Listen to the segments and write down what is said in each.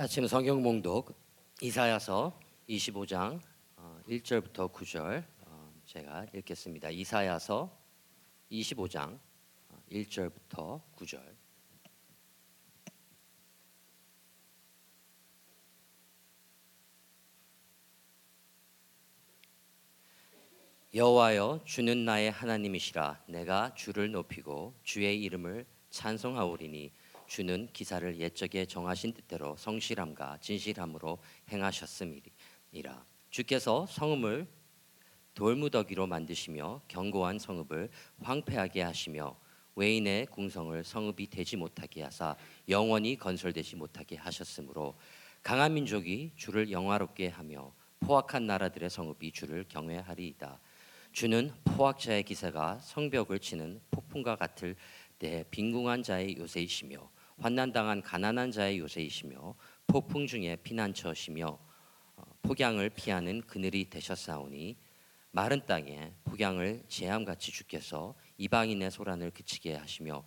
아침 성경 봉독 이사야서 25장 1절부터 9절 어, 제가 읽겠습니다. 이사야서 25장 1절부터 9절 여호와여 주는 나의 하나님이시라 내가 주를 높이고 주의 이름을 찬송하오리니 주는 기사를 옛적에 정하신 뜻대로 성실함과 진실함으로 행하셨음이라 주께서 성읍을 돌무더기로 만드시며 견고한 성읍을 황폐하게 하시며 외인의 궁성을 성읍이 되지 못하게 하사 영원히 건설되지 못하게 하셨으므로 강한 민족이 주를 영화롭게 하며 포악한 나라들의 성읍이 주를 경외하리이다. 주는 포악자의 기세가 성벽을 치는 폭풍과 같을 때 빈궁한 자의 요새이시며 환난당한 가난한 자의 요새이시며 폭풍 중에 피난처시며 어, 폭양을 피하는 그늘이 되셨사오니 마른 땅에 폭양을 재함같이 주께서 이방인의 소란을 그치게 하시며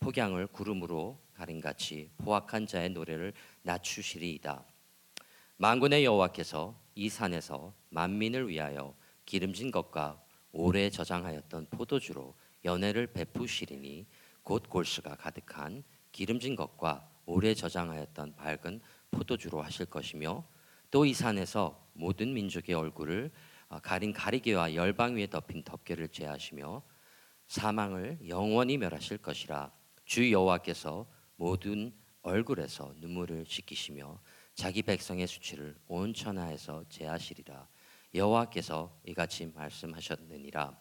폭양을 구름으로 가림같이 포악한 자의 노래를 낮추시리이다. 만군의 여호와께서 이 산에서 만민을 위하여 기름진 것과 오래 저장하였던 포도주로 연회를 베푸시리니 곧 골수가 가득한 기름진 것과 오래 저장하였던 밝은 포도주로 하실 것이며 또 이 산에서 모든 민족의 얼굴을 어, 가린 가리개와 열방 위에 덮인 덮개를 제하시며 사망을 영원히 멸하실 것이라 주 여호와께서 모든 얼굴에서 눈물을 씻기시며 자기 백성의 수치를 온 천하에서 제하시리라. 여호와께서 이같이 말씀하셨느니라.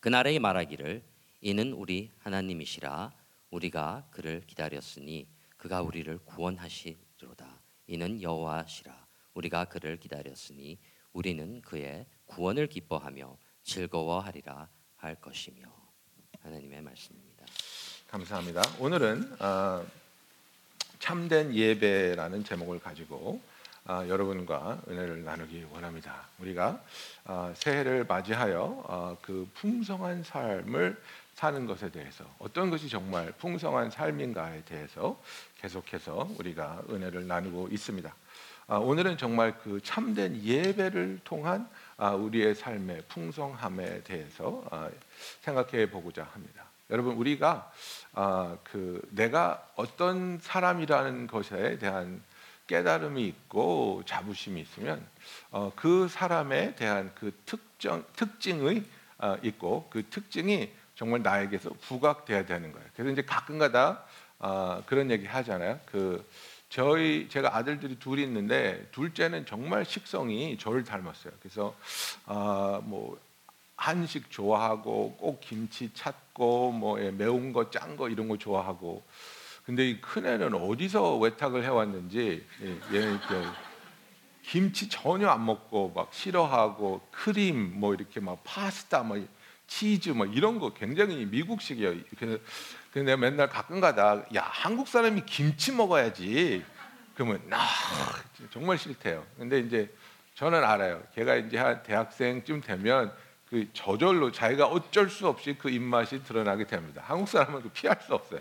그날에 말하기를 이는 우리 하나님이시라 우리가 그를 기다렸으니 그가 우리를 구원하시리로다 이는 여호와시라 우리가 그를 기다렸으니 우리는 그의 구원을 기뻐하며 즐거워하리라 할 것이며 하나님의 말씀입니다. 감사합니다. 오늘은 어, 참된 예배라는 제목을 가지고 어, 여러분과 은혜를 나누기 원합니다. 우리가 어, 새해를 맞이하여 어, 그 풍성한 삶을 사는 것에 대해서 어떤 것이 정말 풍성한 삶인가에 대해서 계속해서 우리가 은혜를 나누고 있습니다. 아, 오늘은 정말 그 참된 예배를 통한 아, 우리의 삶의 풍성함에 대해서 아, 생각해 보고자 합니다. 여러분 우리가 그 내가 어떤 사람이라는 것에 대한 깨달음이 있고 자부심이 있으면 어, 그 사람에 대한 그 특정 특징의 있고 그 특징이 정말 나에게서 부각돼야 되는 거예요. 그래서 이제 가끔가다 어, 그런 얘기 하잖아요. 그 저희 제가 아들들이 둘이 있는데 둘째는 정말 식성이 저를 닮았어요. 그래서 어, 뭐 한식 좋아하고 꼭 김치 찾고 뭐 예, 매운 거, 짠 거 이런 거 좋아하고 근데 이 큰애는 어디서 외탁을 해왔는지 예, 얘 김치 전혀 안 먹고 막 싫어하고 크림 뭐 이렇게 막 파스타 뭐 치즈 뭐 이런 거 굉장히 미국식이에요. 그래서 내가 맨날 가끔가다 야 한국 사람이 김치 먹어야지. 그러면 나 정말 싫대요. 근데 이제 저는 알아요. 걔가 이제 한 대학생쯤 되면 그 저절로 자기가 어쩔 수 없이 그 입맛이 드러나게 됩니다. 한국 사람은 피할 수 없어요.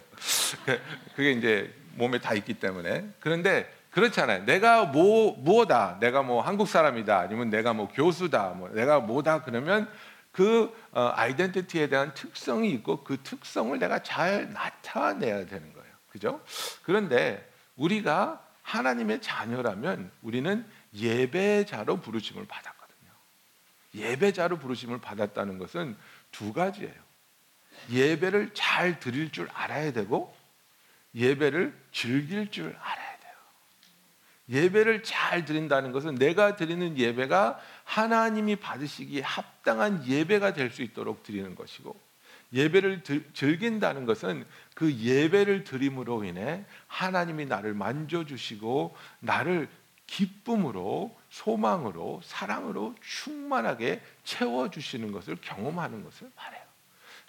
그게 이제 몸에 다 있기 때문에. 그런데 그렇잖아요. 내가 뭐 뭐다. 내가 뭐 한국 사람이다. 아니면 내가 뭐 교수다. 뭐 내가 뭐다. 그러면 그 어, 아이덴티티에 대한 특성이 있고 그 특성을 내가 잘 나타내야 되는 거예요. 그죠? 그런데 우리가 하나님의 자녀라면 우리는 예배자로 부르심을 받았거든요. 예배자로 부르심을 받았다는 것은 두 가지예요. 예배를 잘 드릴 줄 알아야 되고 예배를 즐길 줄 알아야 예배를 잘 드린다는 것은 내가 드리는 예배가 하나님이 받으시기에 합당한 예배가 될 수 있도록 드리는 것이고 예배를 드, 즐긴다는 것은 그 예배를 드림으로 인해 하나님이 나를 만져주시고 나를 기쁨으로 소망으로 사랑으로 충만하게 채워 주시는 것을 경험하는 것을 말해요.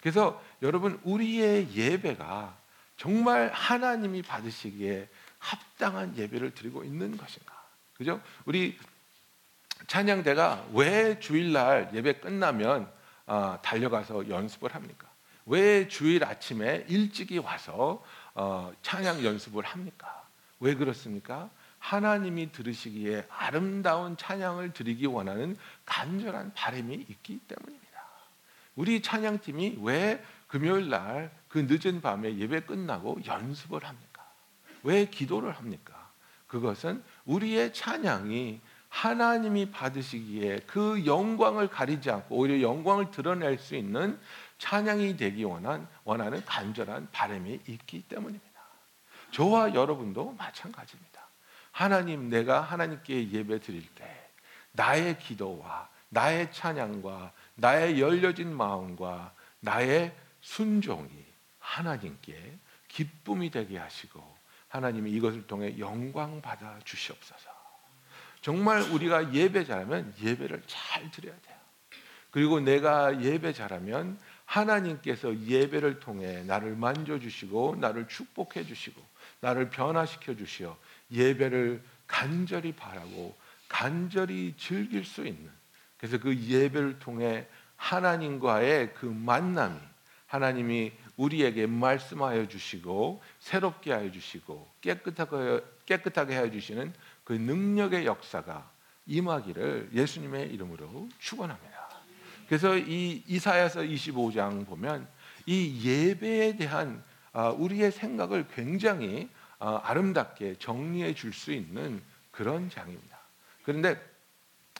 그래서 여러분 우리의 예배가 정말 하나님이 받으시기에 합당한 예배를 드리고 있는 것인가? 그죠? 우리 찬양대가 왜 주일날 예배 끝나면 어, 달려가서 연습을 합니까? 왜 주일 아침에 일찍이 와서 어, 찬양 연습을 합니까? 왜 그렇습니까? 하나님이 들으시기에 아름다운 찬양을 드리기 원하는 간절한 바람이 있기 때문입니다. 우리 찬양팀이 왜 금요일 날 그 늦은 밤에 예배 끝나고 연습을 합니까? 왜 기도를 합니까? 그것은 우리의 찬양이 하나님이 받으시기에 그 영광을 가리지 않고 오히려 영광을 드러낼 수 있는 찬양이 되기 원한 원하는 간절한 바람이 있기 때문입니다. 저와 여러분도 마찬가지입니다. 하나님 내가 하나님께 예배 드릴 때 나의 기도와 나의 찬양과 나의 열려진 마음과 나의 순종이 하나님께 기쁨이 되게 하시고 하나님이 이것을 통해 영광 받아 주시옵소서. 정말 우리가 예배 잘하면 예배를 잘 드려야 돼요. 그리고 내가 예배 잘하면 하나님께서 예배를 통해 나를 만져 주시고 나를 축복해 주시고 나를 변화시켜 주시어 예배를 간절히 바라고 간절히 즐길 수 있는 그래서 그 예배를 통해 하나님과의 그 만남이 하나님이 우리에게 말씀하여 주시고 새롭게 하여 주시고 깨끗하게 깨끗하게 하여 주시는 그 능력의 역사가 임하기를 예수님의 이름으로 축원합니다. 그래서 이 이사야서 25장 보면 이 예배에 대한 아, 우리의 생각을 굉장히 아, 아름답게 정리해 줄 수 있는 그런 장입니다. 그런데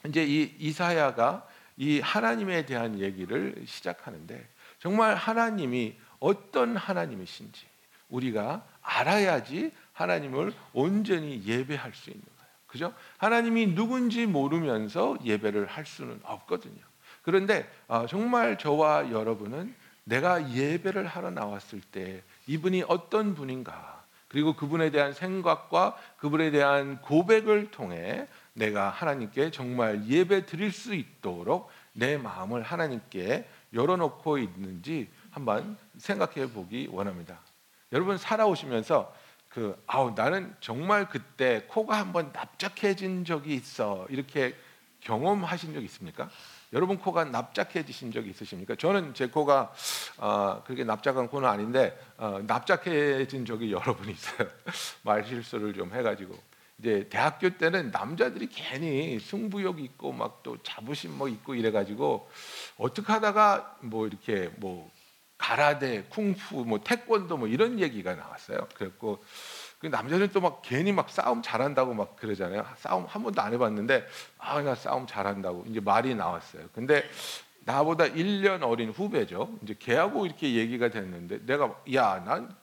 이제 이 이사야가 이 하나님에 대한 얘기를 시작하는데 정말 하나님이 어떤 하나님이신지 우리가 알아야지 하나님을 온전히 예배할 수 있는 거예요. 그죠? 하나님이 누군지 모르면서 예배를 할 수는 없거든요. 그런데 아, 정말 저와 여러분은 내가 예배를 하러 나왔을 때 이분이 어떤 분인가 그리고 그분에 대한 생각과 그분에 대한 고백을 통해 내가 하나님께 정말 예배 드릴 수 있도록 내 마음을 하나님께 열어놓고 있는지 한번 생각해 보기 원합니다. 여러분 살아오시면서 그 아우 나는 정말 그때 코가 한번 납작해진 적이 있어 이렇게 경험하신 적 있습니까? 여러분 코가 납작해지신 적 있으십니까? 저는 제 코가 어, 그렇게 납작한 코는 아닌데 어, 납작해진 적이 여러 번 있어요. 말 실수를 좀 해가지고 이제 대학교 때는 남자들이 괜히 승부욕 있고 막 또 자부심 뭐 있고 이래가지고 어떻게 하다가 뭐 이렇게 뭐 가라데, 쿵푸, 뭐 태권도 뭐 이런 얘기가 나왔어요. 그랬고 그 남자들은 또 막 괜히 막 싸움 잘한다고 막 그러잖아요. 싸움 한 번도 안 해봤는데 아 나 싸움 잘한다고 이제 말이 나왔어요. 근데 나보다 1년 어린 후배죠. 이제 걔하고 이렇게 얘기가 됐는데 내가 야 난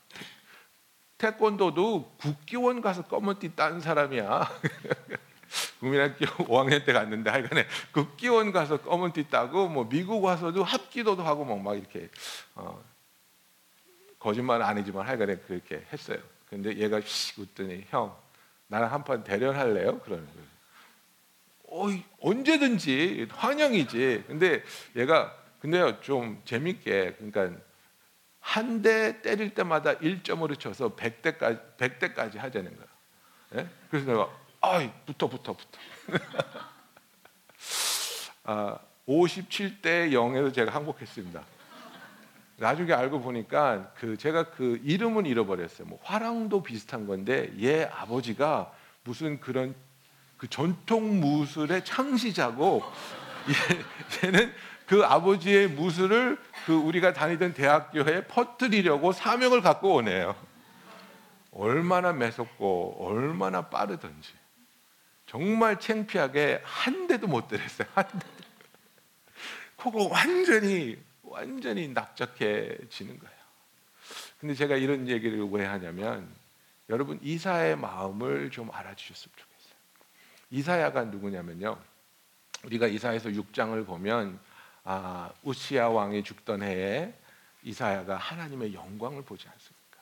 태권도도 국기원 가서 검은띠 딴 사람이야. 국민학교 5학년 때 갔는데 하여간에 국기원 가서 검은띠 따고 뭐 미국 와서도 합기도도 하고 막, 막 이렇게 어, 거짓말은 아니지만 하여간에 그렇게 했어요. 근데 얘가 씩 웃더니 형 나랑 한 판 대련할래요? 그러는 거예요. 어이, 언제든지 환영이지. 근데 얘가 근데요 좀 재밌게 그러니까 한 대 때릴 때마다 1점으로 쳐서 100대까지 100대까지 하자는 거야. 예? 그래서 내가 아이 붙어 붙어 붙어. 아, 57대 0에서 제가 항복했습니다. 나중에 알고 보니까 그 제가 그 이름은 잃어버렸어요. 뭐 화랑도 비슷한 건데 얘 아버지가 무슨 그런 그 전통 무술의 창시자고 얘, 얘는 그 아버지의 무술을 그 우리가 다니던 대학교에 퍼뜨리려고 사명을 갖고 오네요. 얼마나 매섭고 얼마나 빠르든지 정말 창피하게 한 대도 못 때렸어요. 한 대도. 코가 완전히 완전히 납작해지는 거예요. 근데 제가 이런 얘기를 왜 하냐면 여러분 이사의 마음을 좀 알아주셨으면 좋겠어요. 이사야가 누구냐면요. 우리가 이사에서 6장을 보면 아, 우시아 왕이 죽던 해에 이사야가 하나님의 영광을 보지 않습니까?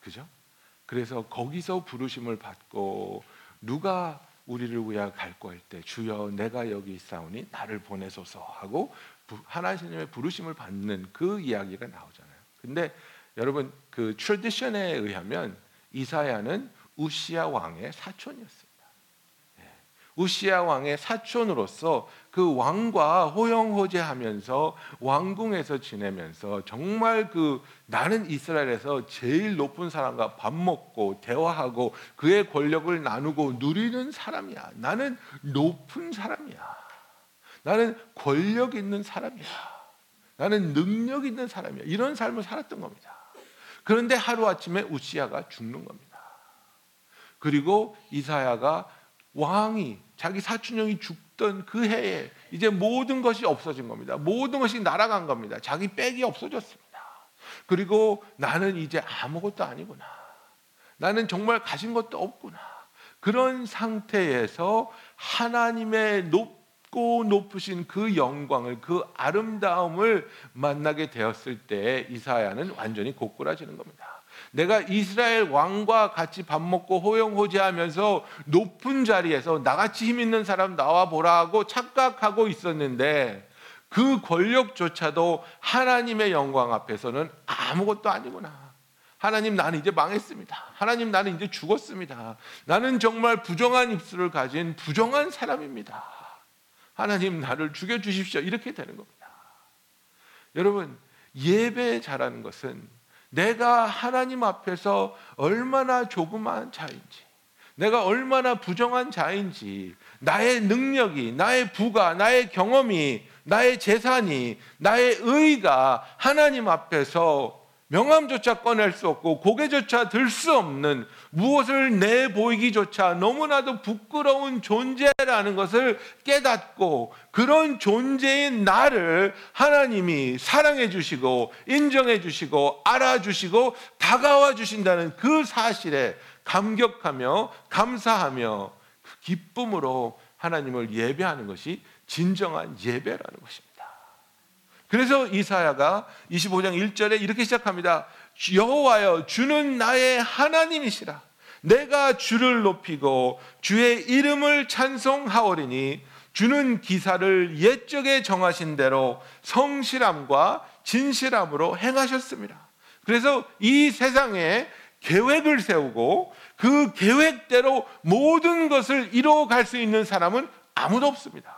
그죠? 그래서 거기서 부르심을 받고 누가 우리를 위하여 갈구할 때 주여 내가 여기 있사오니 나를 보내소서 하고 하나님의 부르심을 받는 그 이야기가 나오잖아요. 근데 여러분 그 트레디션에 의하면 이사야는 우시아 왕의 사촌이었습니다. 예. 우시아 왕의 사촌으로서 그 왕과 호영호재하면서 왕궁에서 지내면서 정말 그 나는 이스라엘에서 제일 높은 사람과 밥 먹고 대화하고 그의 권력을 나누고 누리는 사람이야. 나는 높은 사람이야. 나는 권력 있는 사람이야. 나는 능력 있는 사람이야. 이런 삶을 살았던 겁니다. 그런데 하루아침에 우시아가 죽는 겁니다. 그리고 이사야가 왕이 자기 사촌형이 죽던 그 해에 이제 모든 것이 없어진 겁니다. 모든 것이 날아간 겁니다. 자기 백이 없어졌습니다. 그리고 나는 이제 아무것도 아니구나. 나는 정말 가진 것도 없구나. 그런 상태에서 하나님의 높 고 높으신 그 영광을 그 아름다움을 만나게 되었을 때 이사야는 완전히 고꾸라지는 겁니다. 내가 이스라엘 왕과 같이 밥 먹고 호영호재하면서 높은 자리에서 나같이 힘 있는 사람 나와 보라 하고 착각하고 있었는데 그 권력조차도 하나님의 영광 앞에서는 아무것도 아니구나. 하나님 나는 이제 망했습니다. 하나님 나는 이제 죽었습니다. 나는 정말 부정한 입술을 가진 부정한 사람입니다. 하나님 나를 죽여 주십시오. 이렇게 되는 겁니다. 여러분 예배 잘하는 것은 내가 하나님 앞에서 얼마나 조그마한 자인지, 내가 얼마나 부정한 자인지, 나의 능력이, 나의 부가, 나의 경험이, 나의 재산이, 나의 의가 하나님 앞에서 명함조차 꺼낼 수 없고 고개조차 들 수 없는 무엇을 내보이기조차 너무나도 부끄러운 존재라는 것을 깨닫고 그런 존재인 나를 하나님이 사랑해 주시고 인정해 주시고 알아주시고 다가와 주신다는 그 사실에 감격하며 감사하며 그 기쁨으로 하나님을 예배하는 것이 진정한 예배라는 것입니다. 그래서 이사야가 25장 1절에 이렇게 시작합니다. 여호와여 주는 나의 하나님이시라. 내가 주를 높이고 주의 이름을 찬송하오리니 주는 기사를 옛적에 정하신 대로 성실함과 진실함으로 행하셨습니다. 그래서 이 세상에 계획을 세우고 그 계획대로 모든 것을 이루어갈 수 있는 사람은 아무도 없습니다.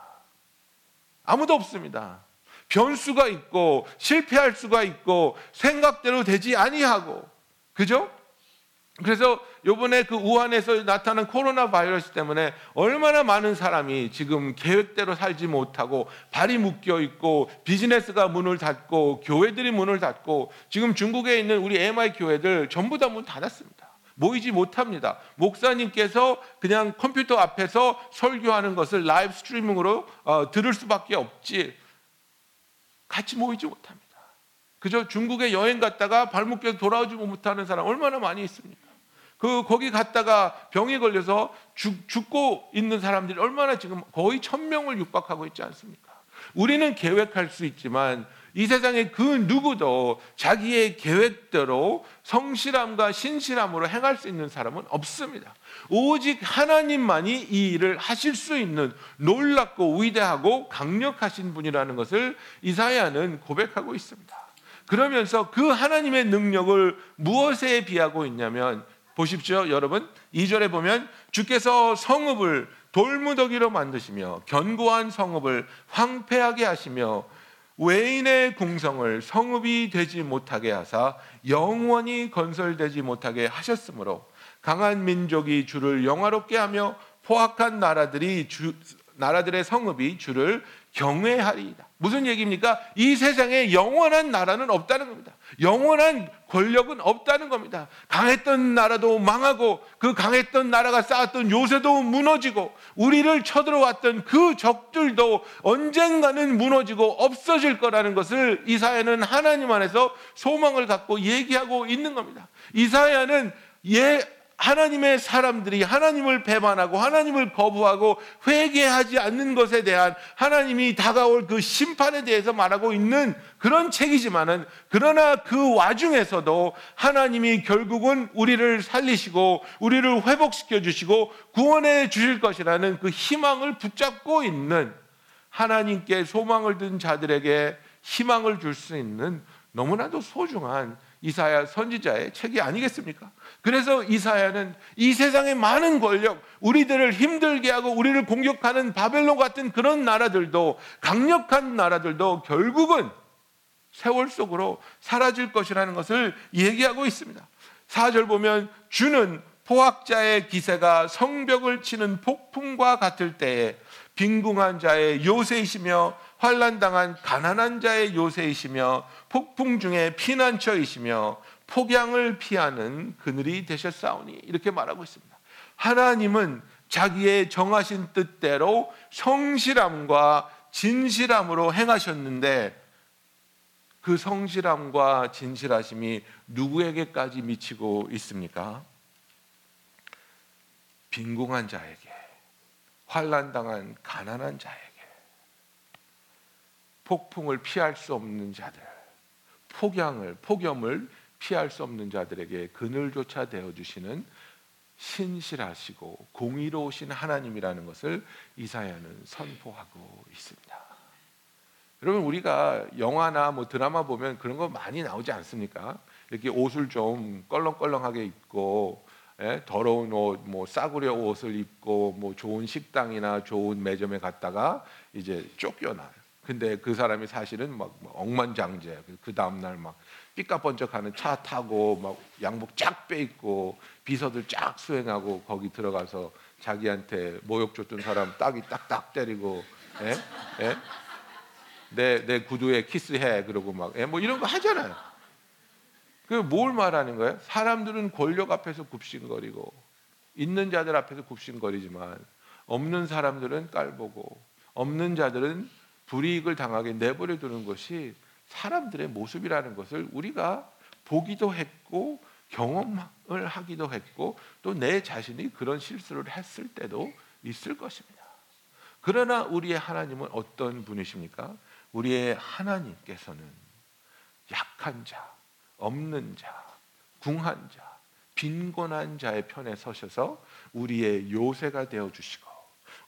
아무도 없습니다. 변수가 있고 실패할 수가 있고 생각대로 되지 아니하고 그죠? 그래서 요번에 그 우한에서 나타난 코로나 바이러스 때문에 얼마나 많은 사람이 지금 계획대로 살지 못하고 발이 묶여 있고 비즈니스가 문을 닫고 교회들이 문을 닫고 지금 중국에 있는 우리 MI 교회들 전부 다 문 닫았습니다. 모이지 못합니다. 목사님께서 그냥 컴퓨터 앞에서 설교하는 것을 라이브 스트리밍으로 어, 들을 수밖에 없지 같이 모이지 못합니다. 그저 중국에 여행 갔다가 발목 껴서 돌아오지 못하는 사람 얼마나 많이 있습니까? 그 거기 갔다가 병이 걸려서 죽, 죽고 있는 사람들이 얼마나 지금 거의 천 명을 육박하고 있지 않습니까? 우리는 계획할 수 있지만 이 세상에 그 누구도 자기의 계획대로 성실함과 신실함으로 행할 수 있는 사람은 없습니다. 오직 하나님만이 이 일을 하실 수 있는 놀랍고 위대하고 강력하신 분이라는 것을 이사야는 고백하고 있습니다. 그러면서 그 하나님의 능력을 무엇에 비하고 있냐면 보십시오, 여러분. 2절에 보면 주께서 성읍을 돌무더기로 만드시며 견고한 성읍을 황폐하게 하시며 외인의 궁성을 성읍이 되지 못하게 하사 영원히 건설되지 못하게 하셨으므로 강한 민족이 주를 영화롭게 하며 포악한 나라들이 주, 나라들의 성읍이 주를 경외하리이다. 무슨 얘기입니까? 이 세상에 영원한 나라는 없다는 겁니다. 영원한 권력은 없다는 겁니다. 강했던 나라도 망하고 그 강했던 나라가 쌓았던 요새도 무너지고 우리를 쳐들어왔던 그 적들도 언젠가는 무너지고 없어질 거라는 것을 이사야는 하나님 안에서 소망을 갖고 얘기하고 있는 겁니다. 이사야는 예 하나님의 사람들이 하나님을 배반하고 하나님을 거부하고 회개하지 않는 것에 대한 하나님이 다가올 그 심판에 대해서 말하고 있는 그런 책이지만은 그러나 그 와중에서도 하나님이 결국은 우리를 살리시고 우리를 회복시켜 주시고 구원해 주실 것이라는 그 희망을 붙잡고 있는 하나님께 소망을 둔 자들에게 희망을 줄 수 있는 너무나도 소중한 이사야 선지자의 책이 아니겠습니까? 그래서 이사야는 이 세상의 많은 권력, 우리들을 힘들게 하고 우리를 공격하는 바벨론 같은 그런 나라들도 강력한 나라들도 결국은 세월 속으로 사라질 것이라는 것을 얘기하고 있습니다. 4절 보면 주는 포악자의 기세가 성벽을 치는 폭풍과 같을 때에 빈궁한 자의 요새이시며 환란 당한 가난한 자의 요새이시며 폭풍 중에 피난처이시며 폭양을 피하는 그늘이 되셨사오니 이렇게 말하고 있습니다. 하나님은 자기의 정하신 뜻대로 성실함과 진실함으로 행하셨는데 그 성실함과 진실하심이 누구에게까지 미치고 있습니까? 빈궁한 자에게, 환란 당한 가난한 자에게, 폭풍을 피할 수 없는 자들, 폭양을 폭염을 피할 수 없는 자들에게 그늘조차 되어 주시는 신실하시고 공의로우신 하나님이라는 것을 이사야는 선포하고 있습니다. 여러분 우리가 영화나 뭐 드라마 보면 그런 거 많이 나오지 않습니까? 이렇게 옷을 좀 껄렁껄렁하게 입고 예? 더러운 옷, 뭐 싸구려 옷을 입고 뭐 좋은 식당이나 좋은 매점에 갔다가 이제 쫓겨나요. 근데 그 사람이 사실은 막 억만장者. 그 다음 날 막 삐까번쩍하는 차 타고 막 양복 쫙 빼입고 비서들 쫙 수행하고 거기 들어가서 자기한테 모욕 줬던 사람 딱이 딱딱 때리고 예? 예? 내, 내 구두에 키스해 그러고 막뭐 이런 거 하잖아요. 그 뭘 말하는 거예요? 사람들은 권력 앞에서 굽신거리고 있는 자들 앞에서 굽신거리지만 없는 사람들은 깔보고 없는 자들은 불이익을 당하게 내버려 두는 것이 사람들의 모습이라는 것을 우리가 보기도 했고 경험을 하기도 했고 또 내 자신이 그런 실수를 했을 때도 있을 것입니다. 그러나 우리의 하나님은 어떤 분이십니까? 우리의 하나님께서는 약한 자, 없는 자, 궁한 자, 빈곤한 자의 편에 서셔서 우리의 요새가 되어 주시고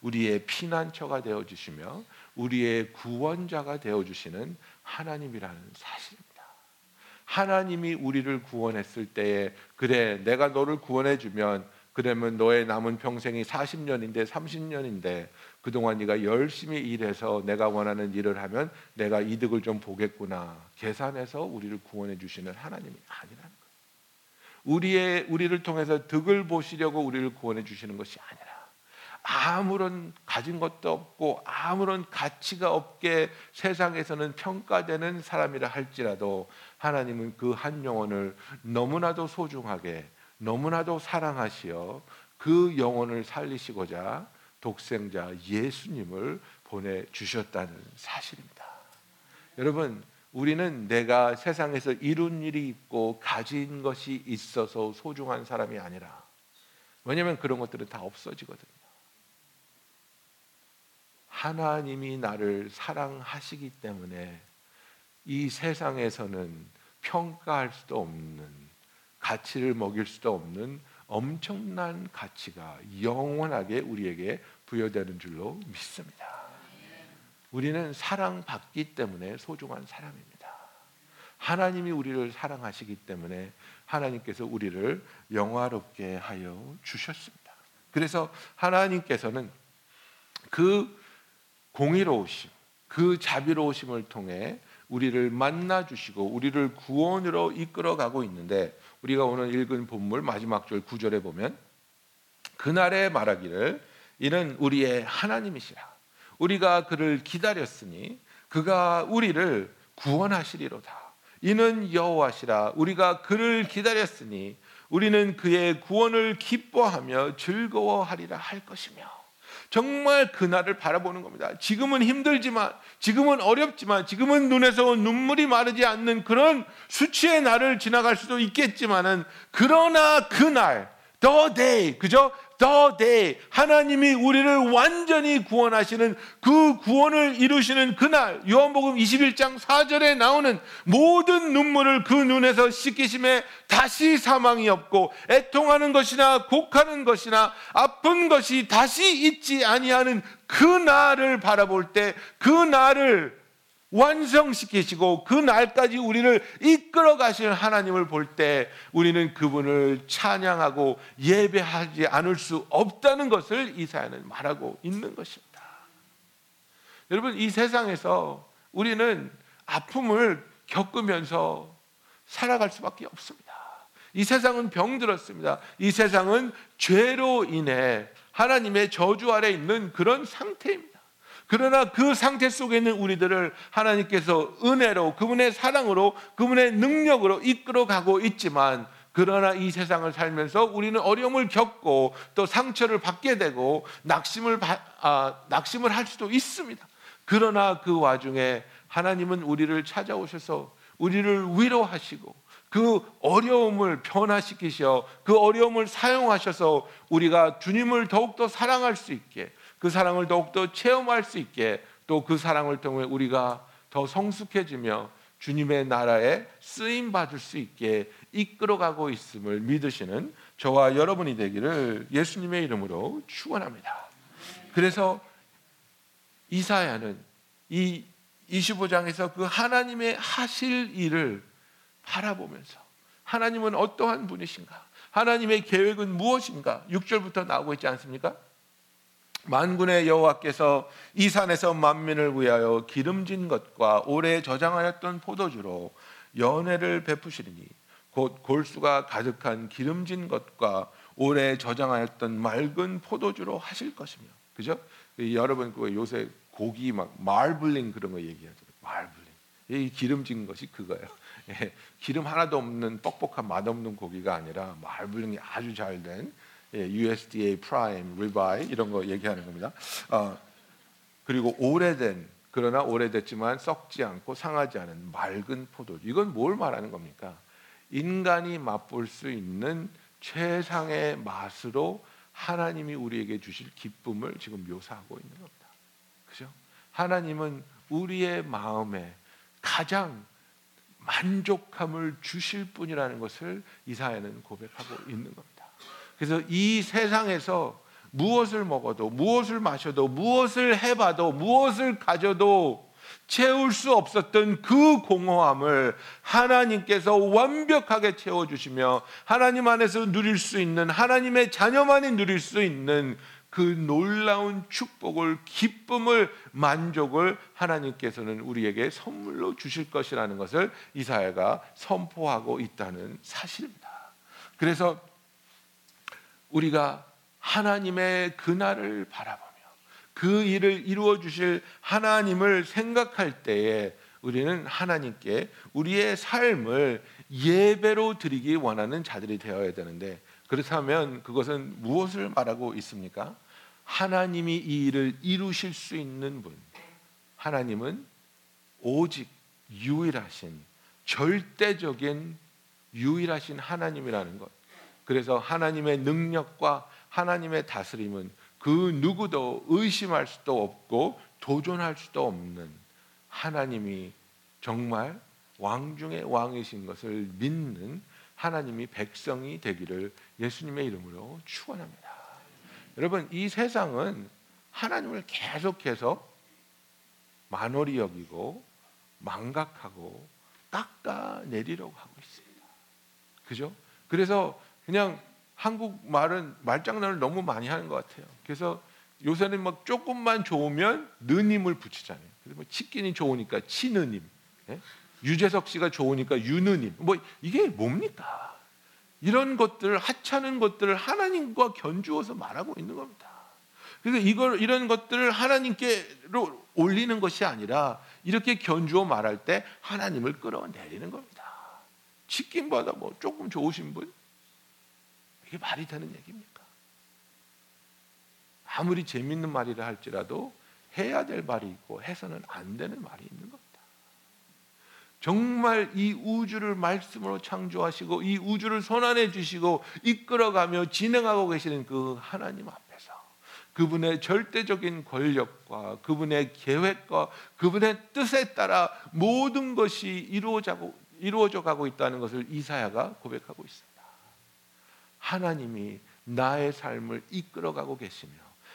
우리의 피난처가 되어 주시며 우리의 구원자가 되어 주시는 하나님이라는 사실입니다. 하나님이 우리를 구원했을 때에 그래 내가 너를 구원해 주면 그러면 너의 남은 평생이 40년인데 30년인데 그동안 네가 열심히 일해서 내가 원하는 일을 하면 내가 이득을 좀 보겠구나 계산해서 우리를 구원해 주시는 하나님이 아니라는 거예요. 우리의 우리를 통해서 득을 보시려고 우리를 구원해 주시는 것이 아니라 아무런 가진 것도 없고 아무런 가치가 없게 세상에서는 평가되는 사람이라 할지라도 하나님은 그 한 영혼을 너무나도 소중하게 너무나도 사랑하시어 그 영혼을 살리시고자 독생자 예수님을 보내 주셨다는 사실입니다. 여러분, 우리는 내가 세상에서 이룬 일이 있고 가진 것이 있어서 소중한 사람이 아니라 왜냐하면 그런 것들은 다 없어지거든요. 하나님이 나를 사랑하시기 때문에 이 세상에서는 평가할 수도 없는 가치를 먹일 수도 없는 엄청난 가치가 영원하게 우리에게 부여되는 줄로 믿습니다. 우리는 사랑받기 때문에 소중한 사람입니다. 하나님이 우리를 사랑하시기 때문에 하나님께서 우리를 영화롭게 하여 주셨습니다. 그래서 하나님께서는 그 공의로우심, 그 자비로우심을 통해 우리를 만나 주시고 우리를 구원으로 이끌어 가고 있는데 우리가 오늘 읽은 본물 마지막 절 9절에 보면 그날에 말하기를 이는 우리의 하나님이시라. 우리가 그를 기다렸으니 그가 우리를 구원하시리로다. 이는 여호와시라. 우리가 그를 기다렸으니 우리는 그의 구원을 기뻐하며 즐거워하리라 할 것이며 정말 그날을 바라보는 겁니다. 지금은 힘들지만, 지금은 어렵지만, 지금은 눈에서 눈물이 마르지 않는 그런 수치의 날을 지나갈 수도 있겠지만은, 그러나 그날, the day, 그죠? The day 하나님이 우리를 완전히 구원하시는 그 구원을 이루시는 그날 요한복음 21장 4절에 나오는 모든 눈물을 그 눈에서 씻기심에 다시 사망이 없고 애통하는 것이나 곡하는 것이나 아픈 것이 다시 있지 아니하는 그 날을 바라볼 때 그 날을 완성시키시고 그 날까지 우리를 이끌어 가시는 하나님을 볼 때 우리는 그분을 찬양하고 예배하지 않을 수 없다는 것을 이사야는 말하고 있는 것입니다. 여러분 이 세상에서 우리는 아픔을 겪으면서 살아갈 수밖에 없습니다. 이 세상은 병들었습니다. 이 세상은 죄로 인해 하나님의 저주 아래 있는 그런 상태입니다. 그러나 그 상태 속에 있는 우리들을 하나님께서 은혜로 그분의 사랑으로 그분의 능력으로 이끌어 가고 있지만 그러나 이 세상을 살면서 우리는 어려움을 겪고 또 상처를 받게 되고 낙심을 받- 아, 낙심을 할 수도 있습니다. 그러나 그 와중에 하나님은 우리를 찾아오셔서 우리를 위로하시고 그 어려움을 변화시키셔 그 어려움을 사용하셔서 우리가 주님을 더욱더 사랑할 수 있게 그 사랑을 더욱더 체험할 수 있게 또 그 사랑을 통해 우리가 더 성숙해지며 주님의 나라에 쓰임 받을 수 있게 이끌어가고 있음을 믿으시는 저와 여러분이 되기를 예수님의 이름으로 축원합니다. 그래서 이사야는 이 25장에서 그 하나님의 하실 일을 바라보면서 하나님은 어떠한 분이신가? 하나님의 계획은 무엇인가? 6절부터 나오고 있지 않습니까? 만군의 여호와께서 이 산에서 만민을 위하여 기름진 것과 오래 저장하였던 포도주로 연회를 베푸시리니 곧 골수가 가득한 기름진 것과 오래 저장하였던 맑은 포도주로 하실 것이며 그죠? 이 여러분 그 요새 고기 막 말블링 그런 거 얘기하죠. 말블링. 이 기름진 것이 그거예요. 예, 기름 하나도 없는 뻑뻑한 맛없는 고기가 아니라 말블링이 아주 잘 된 예, USDA prime, ribeye 이런 거 얘기하는 겁니다. 어, 그리고 오래된 그러나 오래됐지만 썩지 않고 상하지 않은 맑은 포도주. 이건 뭘 말하는 겁니까? 인간이 맛볼 수 있는 최상의 맛으로 하나님이 우리에게 주실 기쁨을 지금 묘사하고 있는 겁니다. 그죠? 하나님은 우리의 마음에 가장 만족함을 주실 분이라는 것을 이사야는 고백하고 있는 겁니다. 그래서 이 세상에서 무엇을 먹어도 무엇을 마셔도 무엇을 해봐도 무엇을 가져도 채울 수 없었던 그 공허함을 하나님께서 완벽하게 채워주시며 하나님 안에서 누릴 수 있는 하나님의 자녀만이 누릴 수 있는 그 놀라운 축복을 기쁨을 만족을 하나님께서는 우리에게 선물로 주실 것이라는 것을 이사야가 선포하고 있다는 사실입니다. 그래서 우리가 하나님의 그날을 바라보며 그 일을 이루어 주실 하나님을 생각할 때에 우리는 하나님께 우리의 삶을 예배로 드리기 원하는 자들이 되어야 되는데 그렇다면 그것은 무엇을 말하고 있습니까? 하나님이 이 일을 이루실 수 있는 분. 하나님은 오직 유일하신 절대적인 유일하신 하나님이라는 것. 그래서 하나님의 능력과 하나님의 다스림은 그 누구도 의심할 수도 없고 도전할 수도 없는 하나님이 정말 왕 중의 왕이신 것을 믿는 하나님이 백성이 되기를 예수님의 이름으로 축원합니다. 여러분 이 세상은 하나님을 계속해서 만월히 여기고 망각하고 깎아내리려고 하고 있습니다. 그죠? 그래서 그냥 한국 말은 말장난을 너무 많이 하는 것 같아요. 그래서 요새는 막 조금만 좋으면 느님을 붙이잖아요. 그래서 뭐 치킨이 좋으니까 치느님, 예? 유재석 씨가 좋으니까 유느님. 뭐 이게 뭡니까? 이런 것들 하찮은 것들을 하나님과 견주어서 말하고 있는 겁니다. 그래서 이걸 이런 것들을 하나님께로 올리는 것이 아니라 이렇게 견주어 말할 때 하나님을 끌어내리는 겁니다. 치킨보다 뭐 조금 좋으신 분 이게 말이 되는 얘기입니까? 아무리 재밌는 말이라 할지라도 해야 될 말이 있고 해서는 안 되는 말이 있는 겁니다. 정말 이 우주를 말씀으로 창조하시고 이 우주를 손안에 주시고 이끌어가며 진행하고 계시는 그 하나님 앞에서 그분의 절대적인 권력과 그분의 계획과 그분의 뜻에 따라 모든 것이 이루어져, 가고 있다는 것을 이사야가 고백하고 있습니다. 하나님이 나의 삶을 이끌어가고 계시며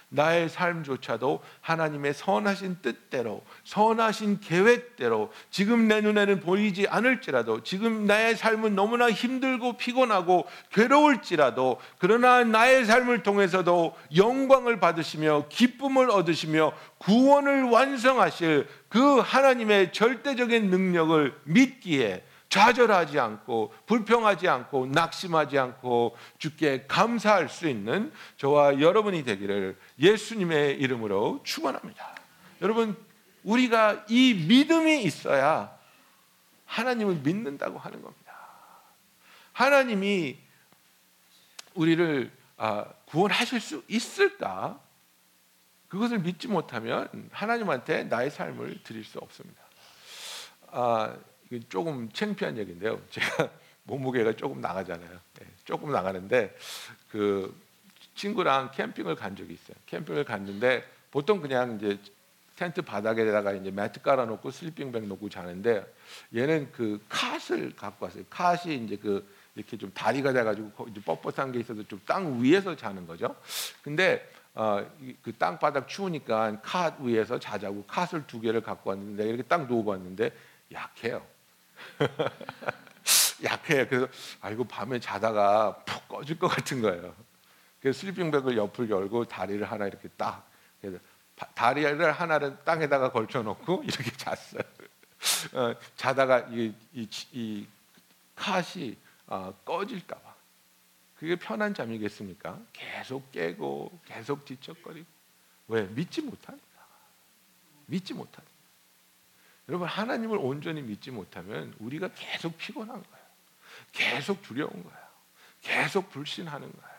나의 삶조차도 하나님의 선하신 뜻대로 선하신 계획대로 지금 내 눈에는 보이지 않을지라도 지금 나의 삶은 너무나 힘들고 피곤하고 괴로울지라도 그러나 나의 삶을 통해서도 영광을 받으시며 기쁨을 얻으시며 구원을 완성하실 그 하나님의 절대적인 능력을 믿기에 좌절하지 않고 불평하지 않고 낙심하지 않고 주께 감사할 수 있는 저와 여러분이 되기를 예수님의 이름으로 축원합니다. 여러분 우리가 이 믿음이 있어야 하나님을 믿는다고 하는 겁니다. 하나님이 우리를 아, 구원하실 수 있을까? 그것을 믿지 못하면 하나님한테 나의 삶을 드릴 수 없습니다. 조금 창피한 얘기인데요. 제가 몸무게가 조금 나가잖아요. 네, 조금 나가는데 그 친구랑 캠핑을 간 적이 있어요. 캠핑을 갔는데 보통 그냥 이제 텐트 바닥에다가 이제 매트 깔아놓고 슬리핑백 놓고 자는데 얘는 그 캅을 갖고 왔어요. 캅이 이제 그 이렇게 좀 다리가 돼가지고 거- 이제 뻣뻣한 게 있어서 좀 땅 위에서 자는 거죠. 근데 어, 그 땅바닥 추우니까 캅 위에서 자자고 캅을 두 개를 갖고 왔는데 이렇게 딱 누워봤는데 약해요. 약해요. 그래서 아이고 밤에 자다가 푹 꺼질 것 같은 거예요. 그래서 슬리핑백을 옆을 열고 다리를 하나 이렇게 딱 그래서 바- 다리를 하나를 땅에다가 걸쳐놓고 이렇게 잤어요. 어, 자다가 이, 이, 이 캅이 어, 꺼질까봐 그게 편한 잠이겠습니까? 계속 깨고 계속 뒤척거리고 왜 믿지 못하니까 믿지 못하니까 여러분 하나님을 온전히 믿지 못하면 우리가 계속 피곤한 거예요. 계속 두려운 거예요. 계속 불신하는 거예요.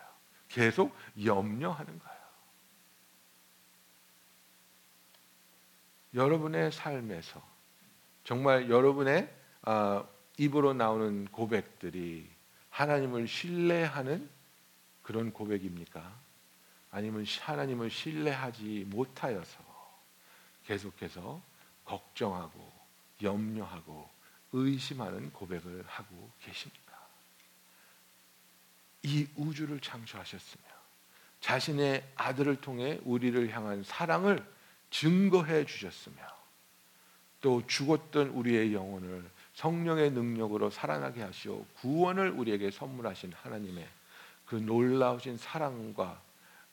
계속 염려하는 거예요. 여러분의 삶에서 정말 여러분의 아, 입으로 나오는 고백들이 하나님을 신뢰하는 그런 고백입니까? 아니면 하나님을 신뢰하지 못하여서 계속해서 걱정하고 염려하고 의심하는 고백을 하고 계십니까? 이 우주를 창조하셨으며 자신의 아들을 통해 우리를 향한 사랑을 증거해 주셨으며 또 죽었던 우리의 영혼을 성령의 능력으로 살아나게 하시어 구원을 우리에게 선물하신 하나님의 그 놀라우신 사랑과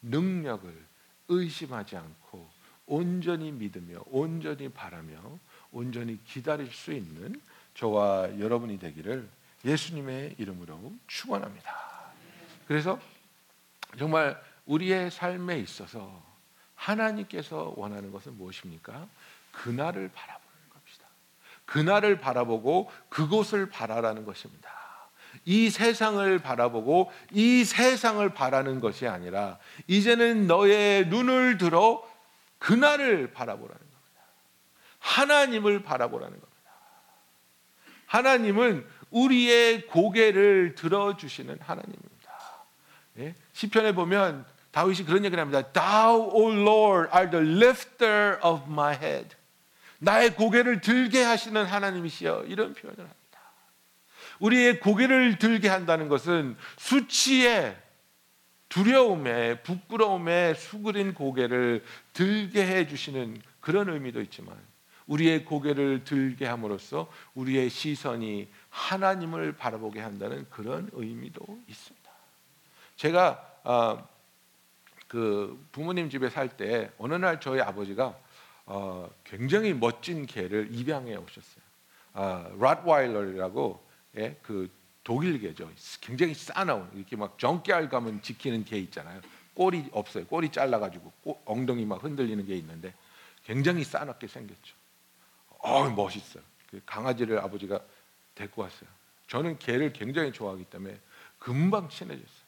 능력을 의심하지 않고 온전히 믿으며 온전히 바라며 온전히 기다릴 수 있는 저와 여러분이 되기를 예수님의 이름으로 축원합니다. 그래서 정말 우리의 삶에 있어서 하나님께서 원하는 것은 무엇입니까? 그날을 바라보는 겁니다. 그날을 바라보고 그곳을 바라라는 것입니다. 이 세상을 바라보고 이 세상을 바라는 것이 아니라 이제는 너의 눈을 들어 그날을 바라보라는 겁니다. 하나님을 바라보라는 겁니다. 하나님은 우리의 고개를 들어주시는 하나님입니다. 예? 시편에 보면 다윗이 그런 얘기를 합니다. Thou, O Lord, are the lifter of my head. 나의 고개를 들게 하시는 하나님이시여 이런 표현을 합니다. 우리의 고개를 들게 한다는 것은 수치에 두려움에 부끄러움에 수그린 고개를 들게 해 주시는 그런 의미도 있지만 우리의 고개를 들게 함으로써 우리의 시선이 하나님을 바라보게 한다는 그런 의미도 있습니다. 제가 어, 그 부모님 집에 살 때 어느 날 저희 아버지가 어, 굉장히 멋진 개를 입양해 오셨어요. 아, 랏와일러라고 예, 그 독일 개죠. 굉장히 싸나운 이렇게 막 정깨알 가면 지키는 개 있잖아요. 꼬리 없어요. 꼬리 잘라가지고 꼬- 엉덩이 막 흔들리는 게 있는데 굉장히 싸납게 생겼죠. 어 멋있어요. 그 강아지를 아버지가 데리고 왔어요. 저는 개를 굉장히 좋아하기 때문에 금방 친해졌어요.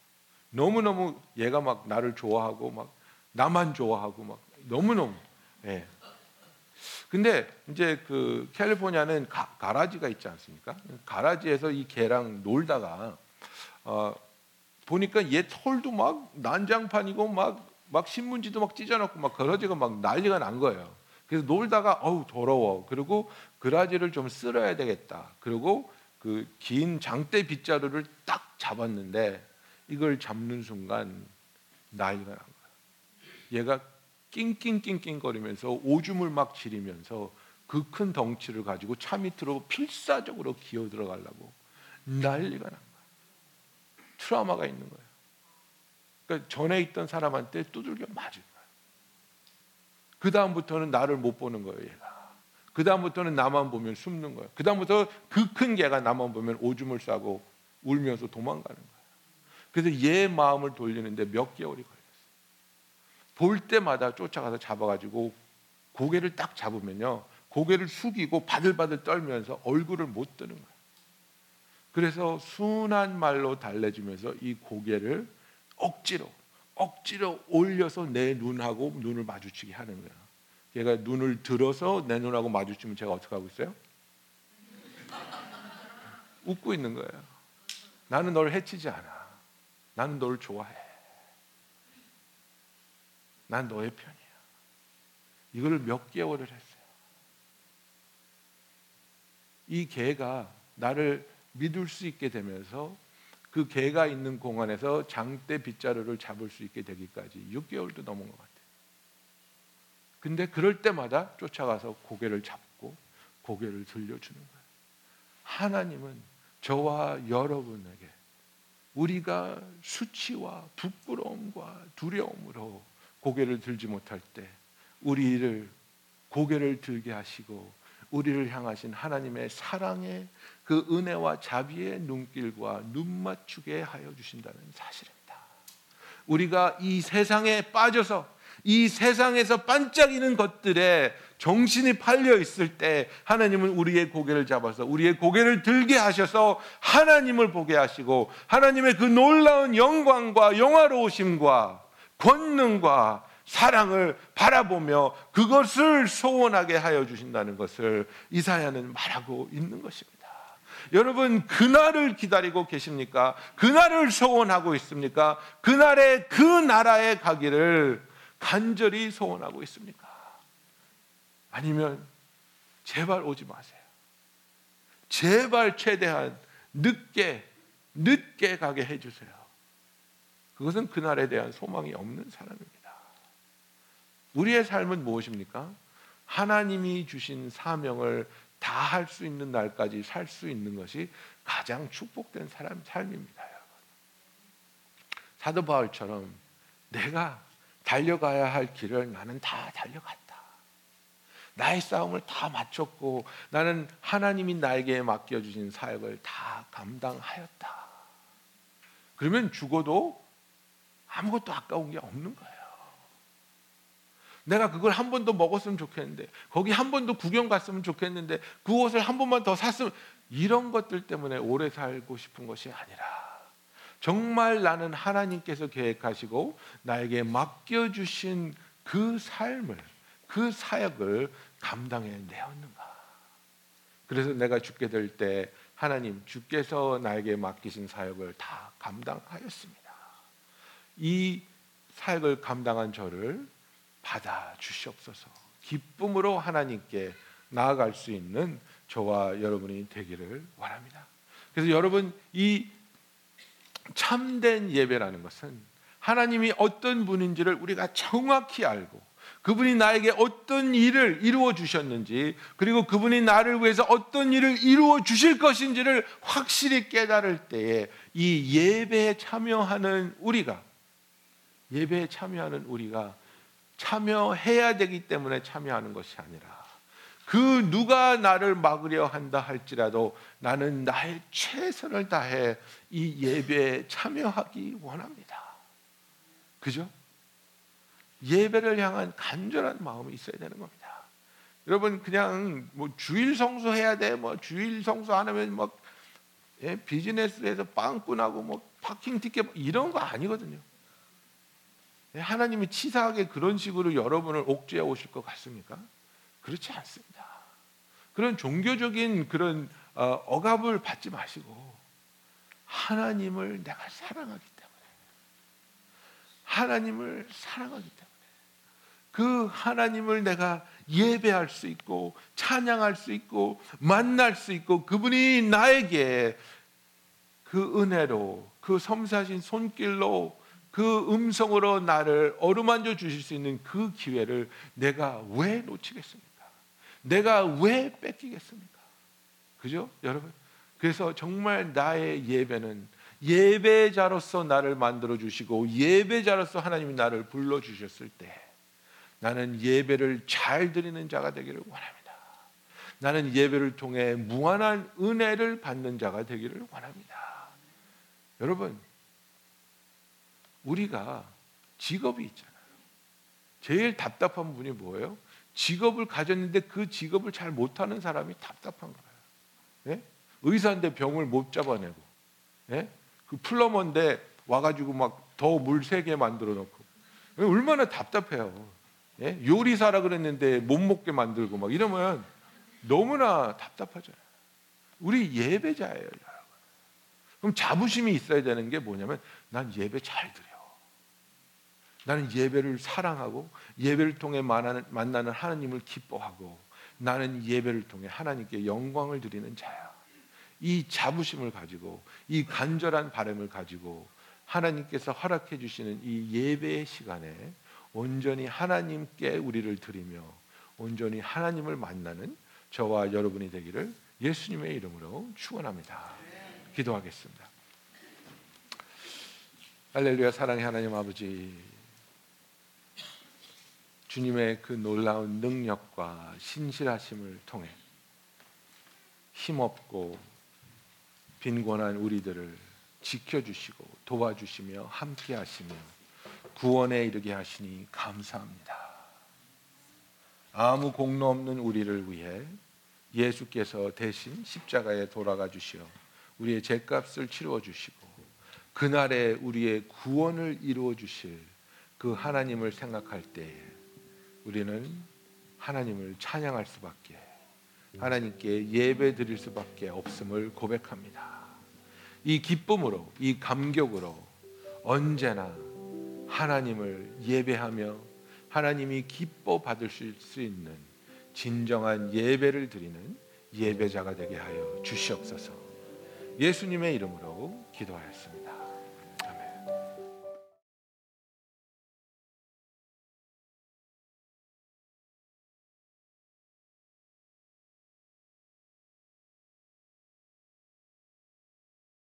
너무 너무 얘가 막 나를 좋아하고 막 나만 좋아하고 막 너무 너무. 예. 근데 이제 그 캘리포니아는 가, 가라지가 있지 않습니까? 가라지에서 이 개랑 놀다가 어, 보니까 얘 털도 막 난장판이고 막, 막 신문지도 막 찢어놓고 막 가라지가 막 난리가 난 거예요. 그래서 놀다가 어우 더러워. 그리고 그라지를 좀 쓸어야 되겠다. 그리고 그 긴 장대 빗자루를 딱 잡았는데 이걸 잡는 순간 난리가 난 거예요. 얘가 낑낑낑낑거리면서 오줌을 막 지리면서 그 큰 덩치를 가지고 차 밑으로 필사적으로 기어 들어가려고 난리가 난 거야. 트라우마가 있는 거야. 그러니까 전에 있던 사람한테 두들겨 맞을 거야. 그 다음부터는 나를 못 보는 거예요, 얘가. 그 다음부터는 나만 보면 숨는 거예요. 그 다음부터 그 큰 개가 나만 보면 오줌을 싸고 울면서 도망가는 거예요. 그래서 얘 마음을 돌리는데 몇 개월이 걸렸어요. 볼 때마다 쫓아가서 잡아가지고 고개를 딱 잡으면요, 고개를 숙이고 바들바들 떨면서 얼굴을 못 드는 거예요. 그래서 순한 말로 달래주면서 이 고개를 억지로 억지로 올려서 내 눈하고 눈을 마주치게 하는 거야. 얘가 눈을 들어서 내 눈하고 마주치면 제가 어떻게 하고 있어요? 웃고 있는 거예요. 나는 널 해치지 않아. 나는 널 좋아해. 난 너의 편이야. 이거를 몇 개월을 했어요. 이 개가 나를 믿을 수 있게 되면서 그 개가 있는 공간에서 장대 빗자루를 잡을 수 있게 되기까지 6개월도 넘은 것 같아요. 근데 그럴 때마다 쫓아가서 고개를 잡고 고개를 들려주는 거예요. 하나님은 저와 여러분에게 우리가 수치와 부끄러움과 두려움으로 고개를 들지 못할 때 우리를 고개를 들게 하시고 우리를 향하신 하나님의 사랑의 그 은혜와 자비의 눈길과 눈 맞추게 하여 주신다는 사실입니다. 우리가 이 세상에 빠져서 이 세상에서 반짝이는 것들에 정신이 팔려 있을 때 하나님은 우리의 고개를 잡아서 우리의 고개를 들게 하셔서 하나님을 보게 하시고 하나님의 그 놀라운 영광과 영화로우심과 권능과 사랑을 바라보며 그것을 소원하게 하여 주신다는 것을 이사야는 말하고 있는 것입니다. 여러분 그날을 기다리고 계십니까? 그날을 소원하고 있습니까? 그날에 그 나라에 가기를 간절히 소원하고 있습니까? 아니면 제발 오지 마세요. 제발 최대한 늦게 늦게 가게 해 주세요. 그것은 그날에 대한 소망이 없는 사람입니다. 우리의 삶은 무엇입니까? 하나님이 주신 사명을 다 할 수 있는 날까지 살 수 있는 것이 가장 축복된 사람 삶입니다. 사도 바울처럼 내가 달려가야 할 길을 나는 다 달려갔다. 나의 싸움을 다 마쳤고 나는 하나님이 나에게 맡겨 주신 사역을 다 감당하였다. 그러면 죽어도 아무것도 아까운 게 없는 거예요. 내가 그걸 한 번 더 먹었으면 좋겠는데 거기 한 번 더 구경 갔으면 좋겠는데 그 옷을 한 번만 더 샀으면 이런 것들 때문에 오래 살고 싶은 것이 아니라 정말 나는 하나님께서 계획하시고 나에게 맡겨 주신 그 삶을 그 사역을 감당해 내었는가? 그래서 내가 죽게 될 때 하나님 주께서 나에게 맡기신 사역을 다 감당하였습니다. 이 사역을 감당한 저를 받아 주시옵소서. 기쁨으로 하나님께 나아갈 수 있는 저와 여러분이 되기를 원합니다. 그래서 여러분 이 참된 예배라는 것은 하나님이 어떤 분인지를 우리가 정확히 알고 그분이 나에게 어떤 일을 이루어 주셨는지 그리고 그분이 나를 위해서 어떤 일을 이루어 주실 것인지를 확실히 깨달을 때에 이 예배에 참여하는 우리가 예배에 참여하는 우리가 참여해야 되기 때문에 참여하는 것이 아니라 그 누가 나를 막으려 한다 할지라도 나는 나의 최선을 다해 이 예배에 참여하기 원합니다. 그죠? 예배를 향한 간절한 마음이 있어야 되는 겁니다. 여러분 그냥 뭐 주일 성수 해야 돼, 뭐 주일 성수 안 하면 뭐 예, 비즈니스에서 빵꾸나고 뭐 파킹 티켓 뭐 이런 거 아니거든요. 예, 하나님이 치사하게 그런 식으로 여러분을 옥죄해 오실 것 같습니까? 그렇지 않습니다. 그런 종교적인 그런 어, 억압을 받지 마시고 하나님을 내가 사랑하기 때문에 하나님을 사랑하기 때문에 그 하나님을 내가 예배할 수 있고 찬양할 수 있고 만날 수 있고 그분이 나에게 그 은혜로 그 섬사신 손길로 그 음성으로 나를 어루만져 주실 수 있는 그 기회를 내가 왜 놓치겠습니까? 내가 왜 뺏기겠습니까? 그죠? 여러분. 그래서 정말 나의 예배는 예배자로서 나를 만들어 주시고 예배자로서 하나님이 나를 불러 주셨을 때 나는 예배를 잘 드리는 자가 되기를 원합니다. 나는 예배를 통해 무한한 은혜를 받는 자가 되기를 원합니다. 여러분, 우리가 직업이 있잖아요. 제일 답답한 분이 뭐예요? 직업을 가졌는데 그 직업을 잘 못하는 사람이 답답한 거예요. 예? 의사인데 병을 못 잡아내고, 예? 그 플러머인데 와가지고 막 더 물 세게 만들어 놓고, 얼마나 답답해요. 예? 요리사라 그랬는데 못 먹게 만들고 막 이러면 너무나 답답하잖아요. 우리 예배자예요, 여러분. 그럼 자부심이 있어야 되는 게 뭐냐면 난 예배 잘 드려. 나는 예배를 사랑하고 예배를 통해 만나는, 하나님을 기뻐하고 나는 예배를 통해 하나님께 영광을 드리는 자야. 이 자부심을 가지고 이 간절한 바람을 가지고 하나님께서 허락해 주시는 이 예배의 시간에 온전히 하나님께 우리를 드리며 온전히 하나님을 만나는 저와 여러분이 되기를 예수님의 이름으로 축원합니다. 기도하겠습니다. 할렐루야 사랑의 하나님 아버지 주님의 그 놀라운 능력과 신실하심을 통해 힘없고 빈곤한 우리들을 지켜주시고 도와주시며 함께하시며 구원에 이르게 하시니 감사합니다. 아무 공로 없는 우리를 위해 예수께서 대신 십자가에 돌아가 주시어 우리의 죄값을 치루어 주시고 그날에 우리의 구원을 이루어 주실 그 하나님을 생각할 때에 우리는 하나님을 찬양할 수밖에 하나님께 예배 드릴 수밖에 없음을 고백합니다. 이 기쁨으로 이 감격으로 언제나 하나님을 예배하며 하나님이 기뻐 받으실 수 있는 진정한 예배를 드리는 예배자가 되게 하여 주시옵소서. 예수님의 이름으로 기도하였습니다.